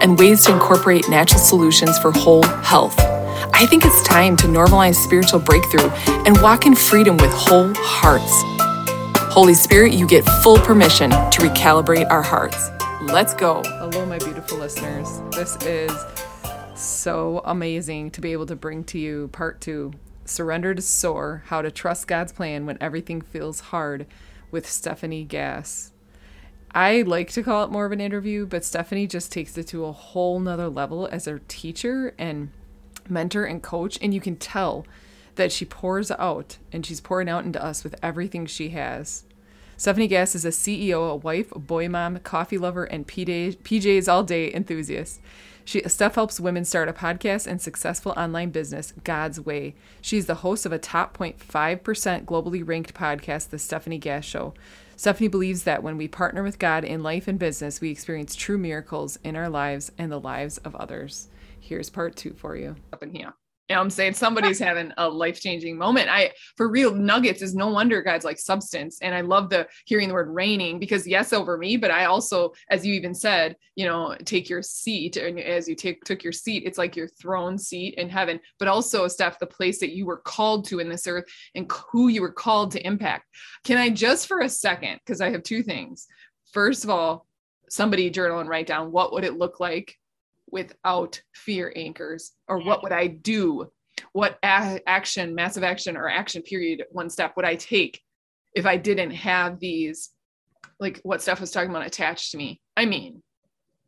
and ways to incorporate natural solutions for whole health. I think it's time to normalize spiritual breakthrough and walk in freedom with whole hearts. Holy Spirit, you get full permission to recalibrate our hearts. Let's go. Hello, my beautiful listeners. This is so amazing to be able to bring to you part two Surrender to Soar How to Trust God's Plan When Everything Feels Hard with Stephanie Gass. I like to call it more of an interview, but Stephanie just takes it to a whole nother level as her teacher and mentor and coach. And you can tell that she pours out and she's pouring out into us with everything she has. Stephanie Gass is a CEO, a wife, a boy mom, coffee lover, and PJs all day enthusiast. She, Steph helps women start a podcast and successful online business God's Way. She's the host of a top 0.5% globally ranked podcast, The Stephanie Gass Show. Stephanie believes that when we partner with God in life and business, we experience true miracles in our lives and the lives of others. Here's part two for you. Up in here you know i'm saying? Somebody's having a life-changing moment. I for real nuggets is no wonder god's like substance. And i love the hearing the word reigning because yes over me but i also as you even said you know take your seat and as you take took your seat it's like your throne seat in heaven but also steph the place that you were called to in this earth and who you were called to impact. Can i just for a second because i have two things. First of all somebody journal and write down what would it look like without fear anchors or what would i do? What a- action massive action or action period one step would i take if i didn't have these like what Steph was talking about attached to me? I mean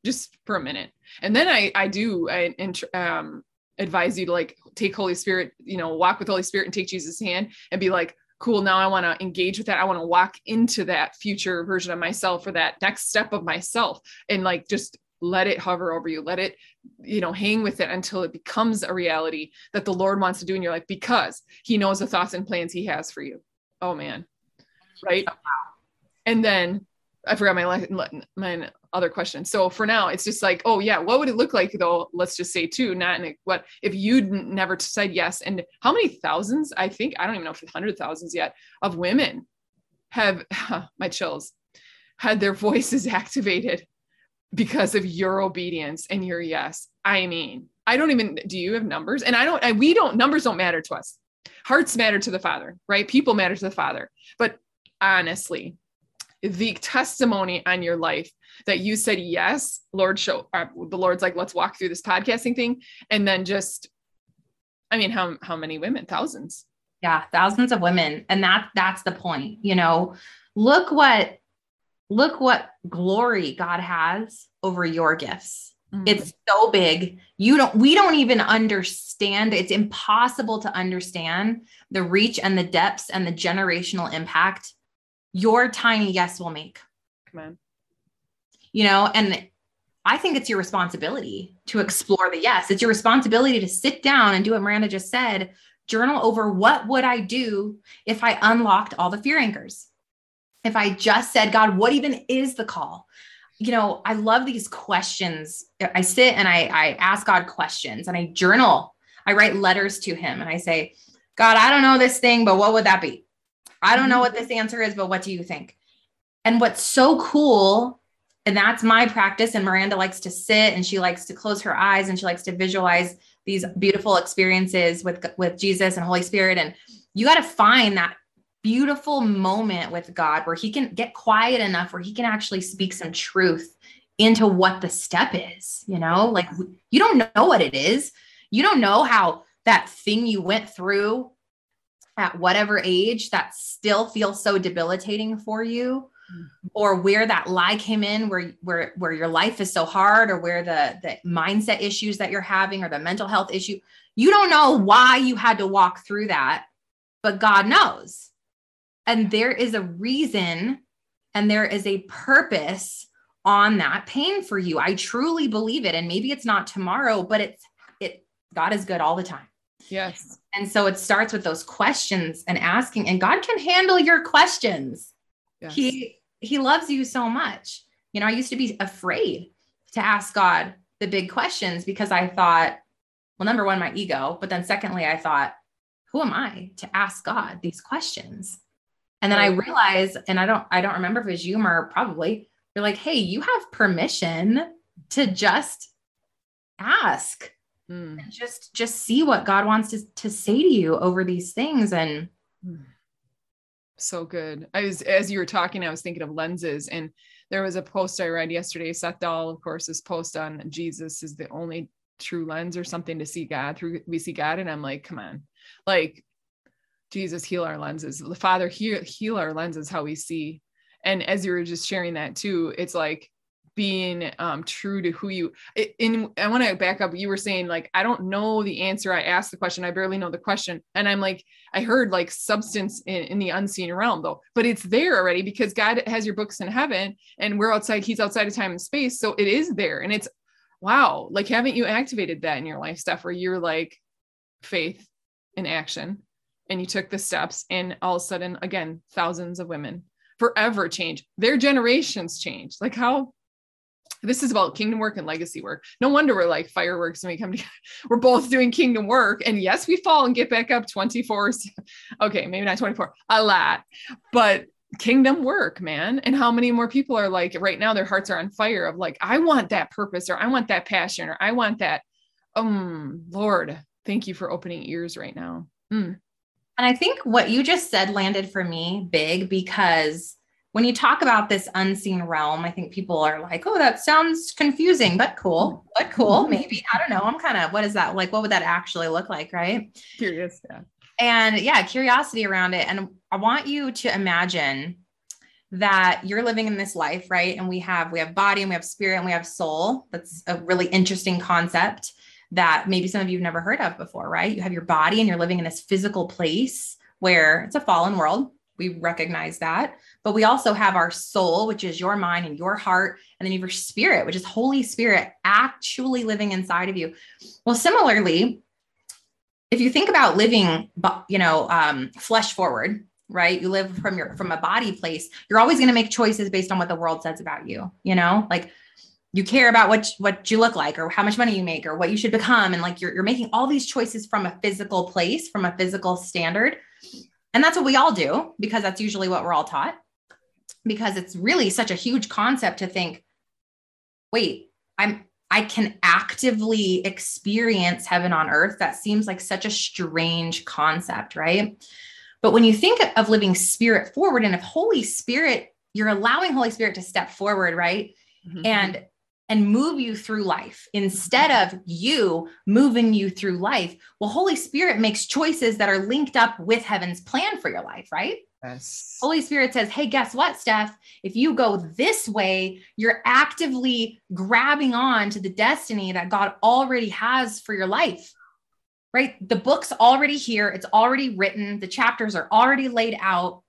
just for a minute. And then i i do i um advise you to like take holy spirit you know walk with holy spirit and take jesus hand and be like cool now i want to engage with that. I want to walk into that future version of myself or that next step of myself. And like just let it hover over you let it you know hang with it until it becomes a reality that the lord wants to do in your life because he knows the thoughts and plans he has for you. Oh man. Right? And then i forgot my my other question. So for now it's just like oh yeah what would it look like though let's just say two not in a, what if you'd never said yes? And how many thousands i think i don't even know if it's hundred thousands yet of women have my chills had their voices activated because of your obedience and your yes. I mean, I don't even do you have numbers? And I don't I, we don't numbers don't matter to us. Hearts matter to the Father, right? People matter to the Father. But honestly, the testimony on your life that you said yes, Lord show uh, the Lord's like let's walk through this podcasting thing and then just I mean, how how many women? Thousands. Yeah, thousands of women. And that that's the point. You know, look what look what glory God has over your gifts. Mm-hmm. It's so big. You don't, we don't even understand. It's impossible to understand the reach and the depths and the generational impact your tiny yes will make. Come on. You know, and I think it's your responsibility to explore the yes. It's your responsibility to sit down and do what Miranda just said, journal over what would I do if I unlocked all the fear anchors? If I just said, God, what even is the call? You know, I love these questions. I sit and I, I ask God questions and I journal. I write letters to him and I say, God, I don't know this thing, but what would that be? I don't know what this mm-hmm. answer is, but what do you think? And what's so cool, and that's my practice. And Miranda likes to sit and she likes to close her eyes and she likes to visualize these beautiful experiences with, with Jesus and Holy Spirit. And you got to find that beautiful moment with God where he can get quiet enough where he can actually speak some truth into what the step is, you know? Like you don't know what it is. You don't know how that thing you went through at whatever age that still feels so debilitating for you mm-hmm. or where that lie came in where where where your life is so hard or where the the mindset issues that you're having or the mental health issue you don't know why you had to walk through that but God knows and there is a reason and there is a purpose on that pain for you. I truly believe it. And maybe it's not tomorrow, but it's it God is good all the time. Yes. And so it starts with those questions and asking, and God can handle your questions. Yes. He He loves you so much. You know, I used to be afraid to ask God the big questions because I thought, well, number one, my ego, but then secondly, I thought, who am I to ask God these questions? And then I realized, and I don't, I don't remember if it was you or probably, you're like, hey, you have permission to just ask mm. and just just see what God wants to, to say to you over these things. And hmm. so good. I was as you were talking, I was thinking of lenses. And there was a post I read yesterday. Seth Dahl, of course, this post on Jesus is the only true lens or something to see God through we see God. And I'm like, come on, like Jesus, heal our lenses. The Father, heal, heal our lenses, how we see. And as you were just sharing that too, it's like being um, true to who you in i want to back up you were saying like i don't know the answer. I asked the question. I barely know the question. And i'm like i heard like substance in, in the unseen realm though. But it's there already because god has your books in heaven and we're outside he's outside of time and space. So it is there. And it's wow like haven't you activated that in your life Steph where you're like faith in action and you took the steps and all of a sudden again thousands of women forever change their generations change like how this is about kingdom work and legacy work. No wonder we're like fireworks when we come together. We're both doing kingdom work. And yes, we fall and get back up 24. Okay, maybe not 24, a lot, but kingdom work, man. And how many more people are like right now, their hearts are on fire of like, I want that purpose or I want that passion or I want that. Um, Lord, thank you for opening ears right now. Mm. And I think what you just said landed for me big because when you talk about this unseen realm, I think people are like, oh, that sounds confusing, but cool, but cool. Mm-hmm. Maybe. I don't know. I'm kind of, what is that? Like, what would that actually look like? Right. Curious. Yeah. And yeah, curiosity around it. And I want you to imagine that you're living in this life, right? And we have, we have body and we have spirit and we have soul. That's a really interesting concept that maybe some of you have never heard of before, right? You have your body and you're living in this physical place where it's a fallen world. We recognize that. But we also have our soul, which is your mind and your heart. And then you have your spirit, which is Holy Spirit actually living inside of you. Well, similarly, if you think about living, you know, um, flesh forward, right? You live from your from a body place. You're always going to make choices based on what the world says about you. You know, like you care about what what you look like or how much money you make or what you should become. And like you're, you're making all these choices from a physical place from a physical standard. And that's what we all do because that's usually what we're all taught. Because it's really such a huge concept to think wait i'm i can actively experience heaven on earth. That seems like such a strange concept right? But when you think of living spirit forward and if holy spirit you're allowing holy spirit to step forward right? Mm-hmm. and and move you through life instead mm-hmm. of you moving you through life. Well, Holy Spirit makes choices that are linked up with heaven's plan for your life, right? Yes. Holy Spirit says, Hey, guess what, Steph? If you go this way, you're actively grabbing on to the destiny that God already has for your life, right? The book's already here, it's already written, the chapters are already laid out,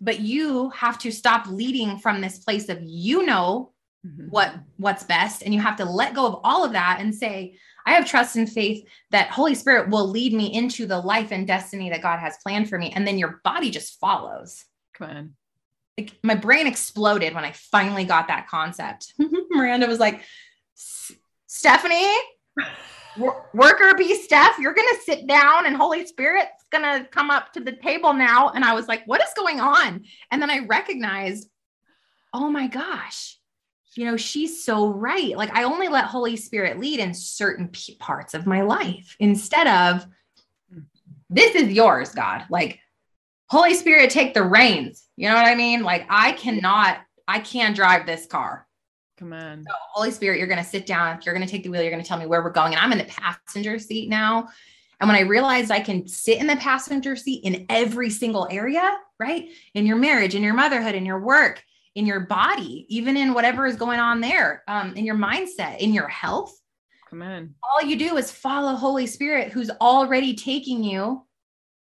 but you have to stop leading from this place of you know mm-hmm. what what's best and you have to let go of all of that and say i have trust and faith that holy spirit will lead me into the life and destiny that god has planned for me and then your body just follows. Come on. Like my brain exploded when i finally got that concept. Miranda was like stephanie worker bee steph you're gonna sit down and holy spirit's gonna come up to the table now and i was like what is going on? And then i recognized oh my gosh you know, she's so right. Like I only let Holy Spirit lead in certain p- parts of my life instead of this is yours, God. Like Holy Spirit, take the reins. You know what I mean? Like I cannot, I can't drive this car. Come on. So, Holy Spirit, you're going to sit down. If You're going to take the wheel. You're going to tell me where we're going. And I'm in the passenger seat now. And when I realized I can sit in the passenger seat in every single area, right? In your marriage, in your motherhood, in your work, in your body, even in whatever is going on there, um, in your mindset, in your health. Come on. All you do is follow Holy Spirit, who's already taking you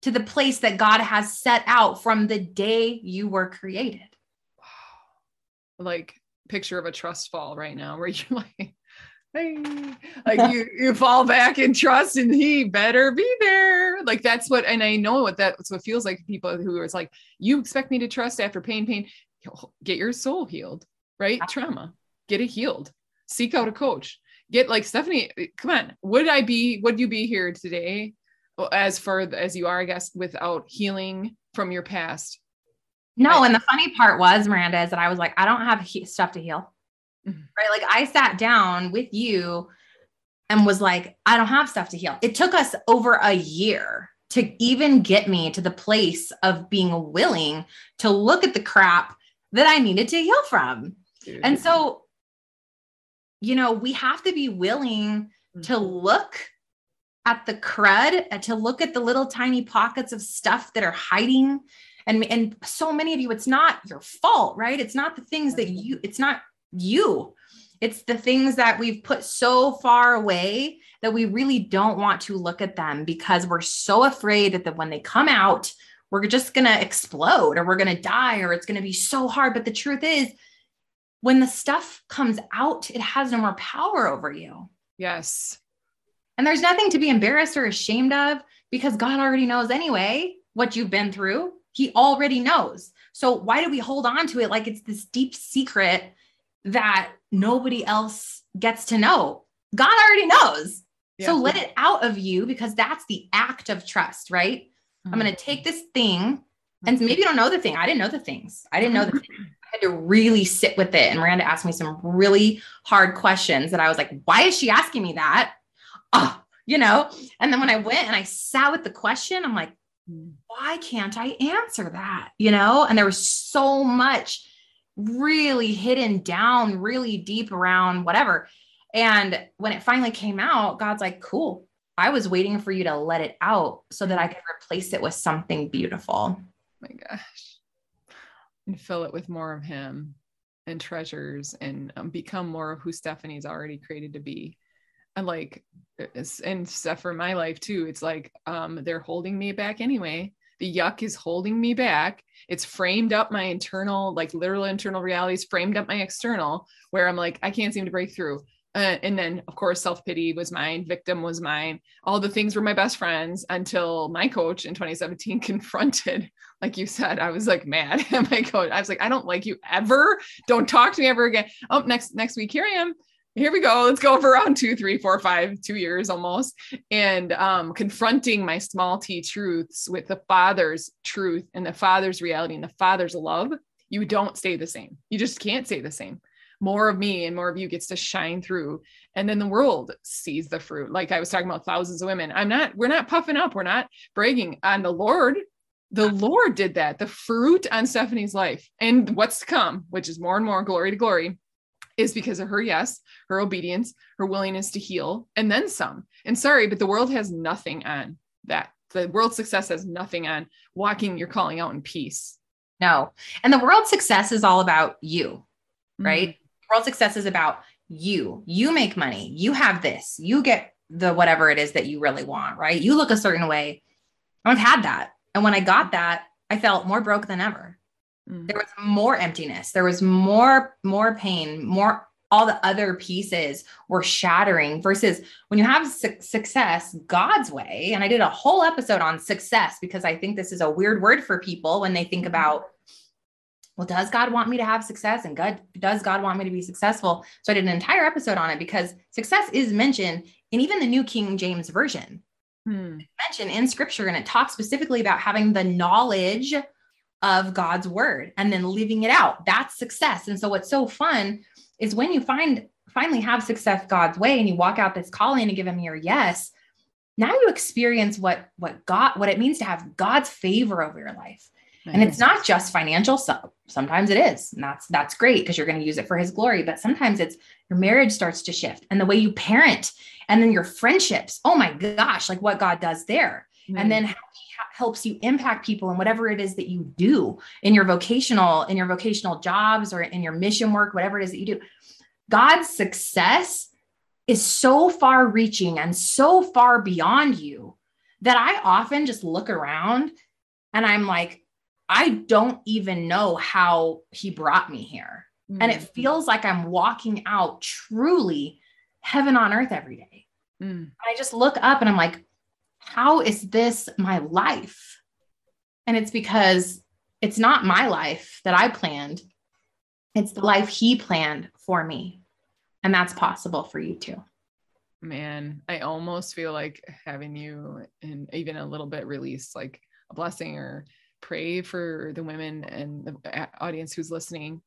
to the place that God has set out from the day you were created. Like picture of a trust fall right now where you're like, hey, like you you fall back in trust and he better be there. Like that's what, and I know what that's what feels like people who who is like, you expect me to trust after pain, pain, get your soul healed, right? Trauma, get it healed. Seek out a coach. Get like Stephanie, come on. Would I be, would you be here today as far as you are, I guess, without healing from your past? No, and the funny part was, Miranda, is that I was like, I don't have he- stuff to heal. Mm-hmm. Right. Like I sat down with you and was like, I don't have stuff to heal. It took us over a year to even get me to the place of being willing to look at the crap that I needed to heal from. Dude. And so, you know, we have to be willing mm-hmm. to look at the crud, to look at the little tiny pockets of stuff that are hiding. And, and so many of you, it's not your fault, right? It's not the things that you, it's not you. It's the things that we've put so far away that we really don't want to look at them because we're so afraid that the, when they come out, we're just going to explode or we're going to die or it's going to be so hard. But the truth is, when the stuff comes out, it has no more power over you. Yes. And there's nothing to be embarrassed or ashamed of because God already knows anyway what you've been through. He already knows. So why do we hold on to it like it's this deep secret that nobody else gets to know. God already knows. Yeah. So let it out of you because that's the act of trust, right? Mm-hmm. I'm going to take this thing and mm-hmm. maybe you don't know the thing. I didn't know the things. I didn't know the mm-hmm. thing. I had to really sit with it. And Miranda asked me some really hard questions that I was like, why is she asking me that? Oh, you know? And then when I went and I sat with the question, I'm like, why can't I answer that? You know? And there was so much really hidden down really deep around whatever. And when it finally came out, God's like, cool. I was waiting for you to let it out so that I could replace it with something beautiful. Oh my gosh. And fill it with more of Him and treasures and um, become more of who Stephanie's already created to be. And like, and stuff for my life too. It's like um, they're holding me back anyway the yuck is holding me back it's framed up my internal like literal internal realities framed up my external where i'm like i can't seem to break through uh, and then of course self-pity was mine victim was mine all the things were my best friends until my coach in 2017 confronted like you said i was like mad at my coach i was like i don't like you ever don't talk to me ever again oh next next week here i am here we go. Let's go for around two, three, four, five, two years almost. And um, confronting my small t truths with the Father's truth and the Father's reality and the Father's love, you don't stay the same. You just can't stay the same. More of me and more of you gets to shine through. And then the world sees the fruit. Like I was talking about thousands of women. I'm not, we're not puffing up. We're not bragging on the Lord. The Lord did that. The fruit on Stephanie's life and what's to come, which is more and more glory to glory is because of her yes, her obedience, her willingness to heal, and then some. And sorry, but the world has nothing on that. The world success has nothing on walking your calling out in peace. No. And the world success is all about you, right? Mm-hmm. World success is about you. You make money. You have this. You get the whatever it is that you really want, right? You look a certain way. I've had that. And when I got that, I felt more broke than ever. Mm. There was more emptiness. There was more, more pain, more all the other pieces were shattering versus when you have su- success God's way. And I did a whole episode on success because I think this is a weird word for people when they think mm-hmm. about, well, does God want me to have success? And God, does God want me to be successful? So I did an entire episode on it because success is mentioned in even the New King James Version. Hmm. mentioned in scripture and it talks specifically about having the knowledge of God's word and then living it out. That's success. And so what's so fun is when you find finally have success God's way and you walk out this calling and give him your yes, now you experience what what God what it means to have God's favor over your life. And it's not just financial. So sometimes it is. And that's that's great because you're going to use it for his glory. But sometimes it's your marriage starts to shift and the way you parent and then your friendships. Oh my gosh, like what God does there. Mm-hmm. And then how he helps you impact people and whatever it is that you do in your vocational in your vocational jobs or in your mission work whatever it is that you do god's success is so far reaching and so far beyond you that i often just look around and i'm like i don't even know how he brought me here Mm. And it mm. feels like I'm walking out truly heaven on earth every day. Mm. I just look up and I'm like, how is this my life? And it's because it's not my life that I planned, it's the life He planned for me. And that's possible for you too. Man, I almost feel like having you and even a little bit release like a blessing or pray for the women and the uh, audience who's listening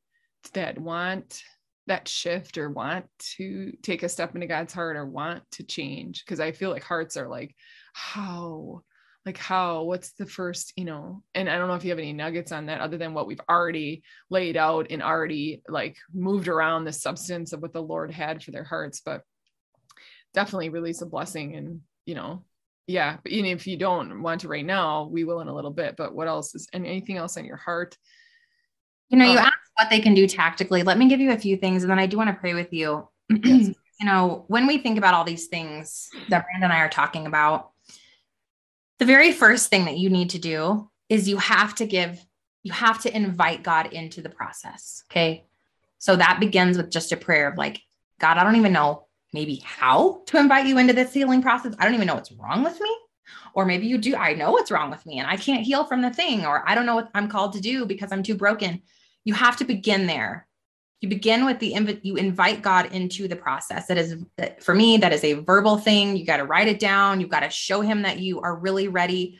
that want that shift or want to take a step into God's heart or want to change. Because I feel like hearts are like how? Like how? What's the first you know? And i don't know if you have any nuggets on that other than what we've already laid out and already like moved around the substance of what the lord had for their hearts but definitely release a blessing and you know yeah but even if you don't want to right now we will in a little bit but what else is and anything else on your heart? You know you um, asked what they can do tactically. Let me give you a few things and then i do want to pray with you. You know when we think about all these things that Miranda and i are talking about the very first thing that you need to do is you have to give you have to invite god into the process okay? So that begins with just a prayer of like god i don't even know maybe how to invite you into this healing process. I don't even know what's wrong with me. Or maybe you do, I know what's wrong with me and I can't heal from the thing, or I don't know what I'm called to do because I'm too broken. You have to begin there. You begin with the invite, you invite God into the process. That is, for me, that is a verbal thing. You got to write it down. You got to show him that you are really ready.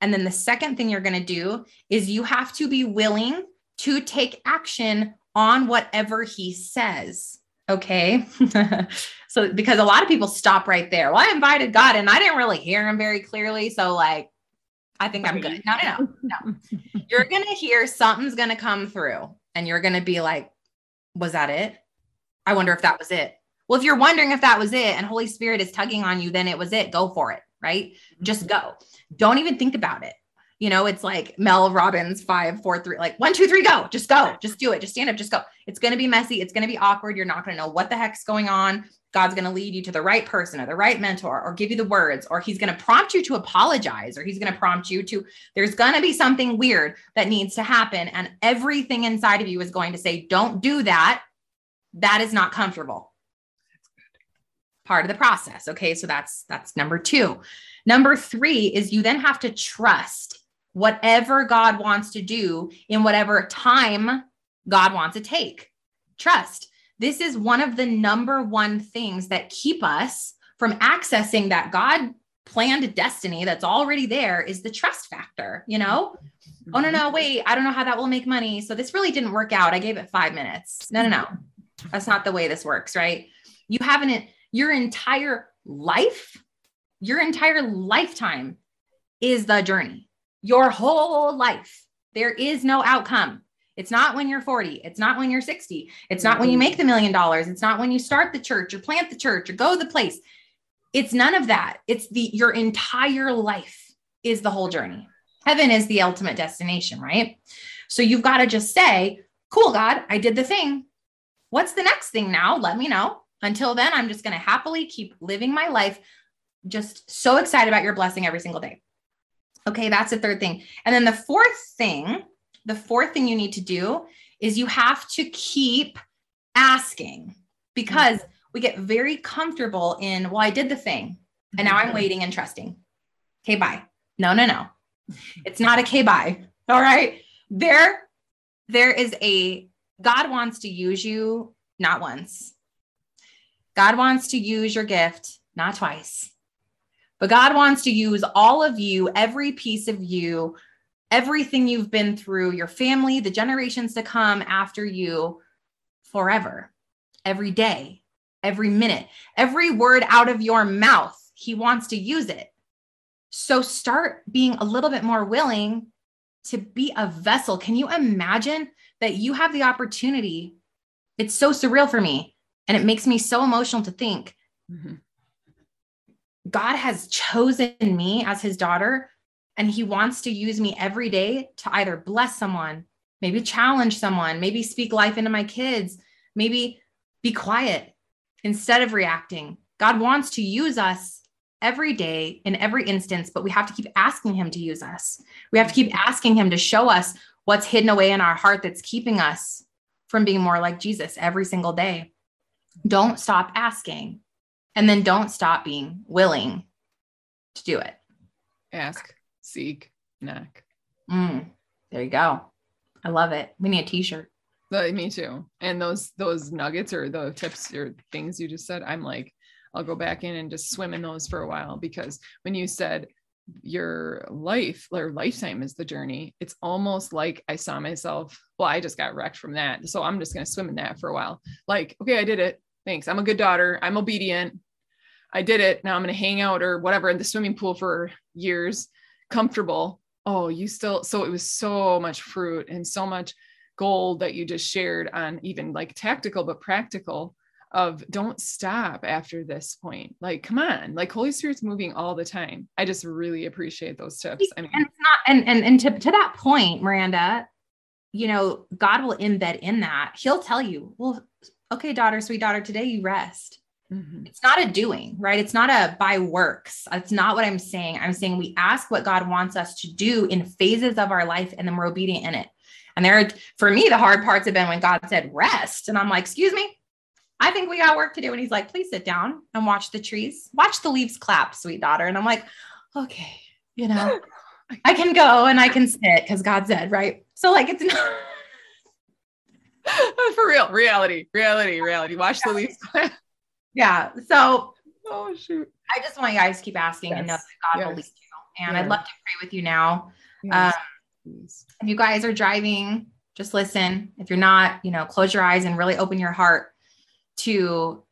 And then the second thing you're going to do is you have to be willing to take action on whatever he says. Okay. so, because a lot of people stop right there. Well, I invited God and I didn't really hear him very clearly. So, like, I think I'm good. No, no, no, no. you're going to hear something's going to come through and you're going to be like, was that it? I wonder if that was it. Well, if you're wondering if that was it and Holy Spirit is tugging on you, then it was it. Go for it. Right. Just mm-hmm. go. Don't even think about it. You know, it's like Mel Robbins five, four, three, like one, two, three, go. Just go. Just do it. Just stand up. Just go. It's going to be messy. It's going to be awkward. You're not going to know what the heck's going on. God's going to lead you to the right person or the right mentor or give you the words, or he's going to prompt you to apologize, or he's going to prompt you to, there's going to be something weird that needs to happen. And everything inside of you is going to say, don't do that. That is not comfortable. Part of the process. Okay. So that's, that's number two. Number three is you then have to trust whatever God wants to do in whatever time God wants to take. Trust. This is one of the number one things that keep us from accessing that God planned destiny that's already there is the trust factor, you know? Mm-hmm. Oh no, no, wait, I don't know how that will make money. So this really didn't work out. I gave it 5 minutes. No, no, no. That's not the way this works, right? You haven't your entire life, your entire lifetime is the journey your whole life. There is no outcome. It's not when you're 40. It's not when you're 60. It's not when you make the million dollars. It's not when you start the church or plant the church or go the place. It's none of that. It's the your entire life is the whole journey. Heaven is the ultimate destination, right? So you've got to just say, "Cool, God, I did the thing. What's the next thing now? Let me know." Until then, I'm just going to happily keep living my life just so excited about your blessing every single day. Okay, that's the third thing. And then the fourth thing, the fourth thing you need to do is you have to keep asking because we get very comfortable in, well, I did the thing and now I'm waiting and trusting. Okay, bye. No, no, no. It's not a K bye. All right. There, there is a God wants to use you not once. God wants to use your gift not twice. But God wants to use all of you, every piece of you, everything you've been through, your family, the generations to come after you forever, every day, every minute, every word out of your mouth. He wants to use it. So start being a little bit more willing to be a vessel. Can you imagine that you have the opportunity? It's so surreal for me. And it makes me so emotional to think mm-hmm. God has chosen me as his daughter, and he wants to use me every day to either bless someone, maybe challenge someone, maybe speak life into my kids, maybe be quiet instead of reacting. God wants to use us every day in every instance, but we have to keep asking him to use us. We have to keep asking him to show us what's hidden away in our heart that's keeping us from being more like Jesus every single day. Don't stop asking. And then don't stop being willing to do it. Ask, seek, knock. Mm, there you go. I love it. We need a t-shirt. Uh, me too. And those those nuggets or the tips or things you just said, I'm like, I'll go back in and just swim in those for a while because when you said your life or lifetime is the journey, it's almost like I saw myself. Well, I just got wrecked from that. So I'm just gonna swim in that for a while. Like, okay, I did it. Thanks. I'm a good daughter. I'm obedient. I did it. Now I'm gonna hang out or whatever in the swimming pool for years, comfortable. Oh, you still so it was so much fruit and so much gold that you just shared on even like tactical but practical of don't stop after this point. Like come on. Like holy spirit's moving all the time. I just really appreciate those tips. I mean and it's not and and, and to, to that point miranda you know god will embed in that. He'll tell you well okay daughter sweet daughter today you rest mm-hmm. it's not a doing right it's not a by works that's not what i'm saying i'm saying we ask what god wants us to do in phases of our life and then we're obedient in it and there, for me, the hard parts have been when God said rest. And I'm like, excuse me, I think we got work to do. And he's like, please sit down and watch the trees, watch the leaves clap, sweet daughter. And I'm like, okay, you know, I can go and I can sit because God said, right? So, like, it's not. For real, reality, reality, reality. Watch the leaves clap. Yeah. So, oh, shoot. I just want you guys to keep asking yes. and know that God yes. will lead you. And I'd love to pray with you now. Yes. Um, if you guys are driving, just listen. If you're not, you know, close your eyes and really open your heart to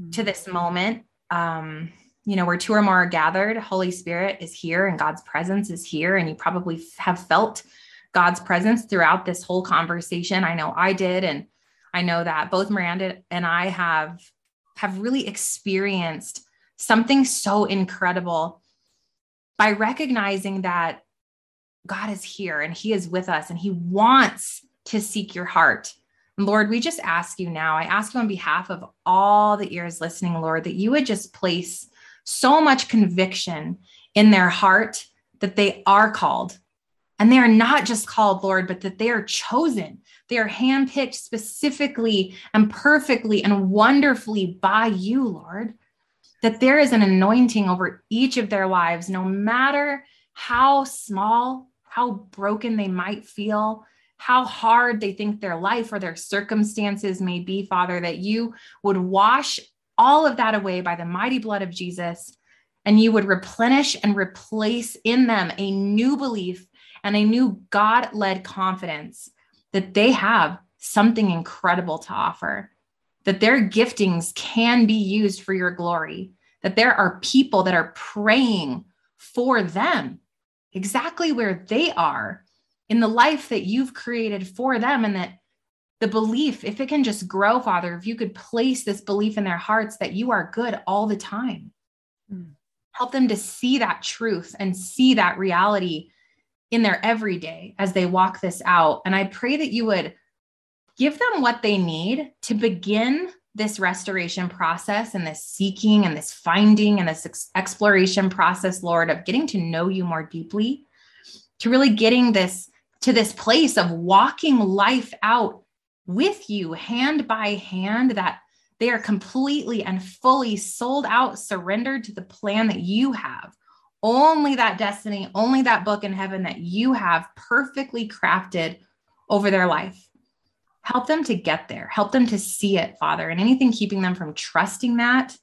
mm-hmm. to this moment. Um, you know, where two or more are gathered, Holy Spirit is here and God's presence is here. And you probably have felt God's presence throughout this whole conversation. I know I did. And I know that both Miranda and I have have really experienced something so incredible by recognizing that God is here and He is with us and He wants to seek your heart. Lord, we just ask you now, I ask you on behalf of all the ears listening, Lord, that you would just place so much conviction in their heart that they are called. And they are not just called, Lord, but that they are chosen. They are handpicked specifically and perfectly and wonderfully by you, Lord. That there is an anointing over each of their lives, no matter how small how broken they might feel, how hard they think their life or their circumstances may be, Father, that you would wash all of that away by the mighty blood of Jesus and you would replenish and replace in them a new belief and a new God led confidence that they have something incredible to offer, that their giftings can be used for your glory, that there are people that are praying for them exactly where they are in the life that you've created for them and that the belief if it can just grow father if you could place this belief in their hearts that you are good all the time mm. help them to see that truth and see that reality in their everyday as they walk this out and i pray that you would give them what they need to begin this restoration process and this seeking and this finding and this ex- exploration process, Lord, of getting to know you more deeply, to really getting this to this place of walking life out with you hand by hand, that they are completely and fully sold out, surrendered to the plan that you have. Only that destiny, only that book in heaven that you have perfectly crafted over their life help them to get there, help them to see it, Father. And anything keeping them from trusting that,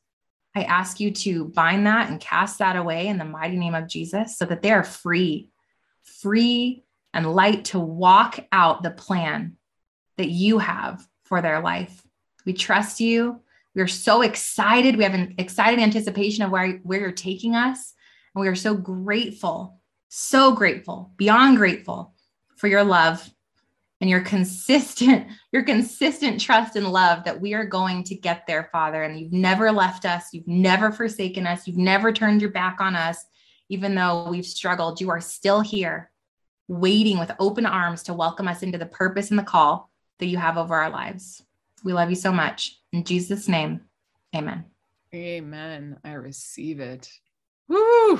I ask you to bind that and cast that away in the mighty name of Jesus so that they are free, free and light to walk out the plan that you have for their life. We trust you. We're so excited. We have an excited anticipation of where, where you're taking us. And we are so grateful, so grateful, beyond grateful for your love and your consistent your consistent trust and love that we are going to get there father. And you've never left us. You've never forsaken us. You've never turned your back on us. Even though we've struggled you are still here waiting with open arms to welcome us into the purpose and the call that you have over our lives. We love you so much. In jesus name amen. Amen. I receive it Woo!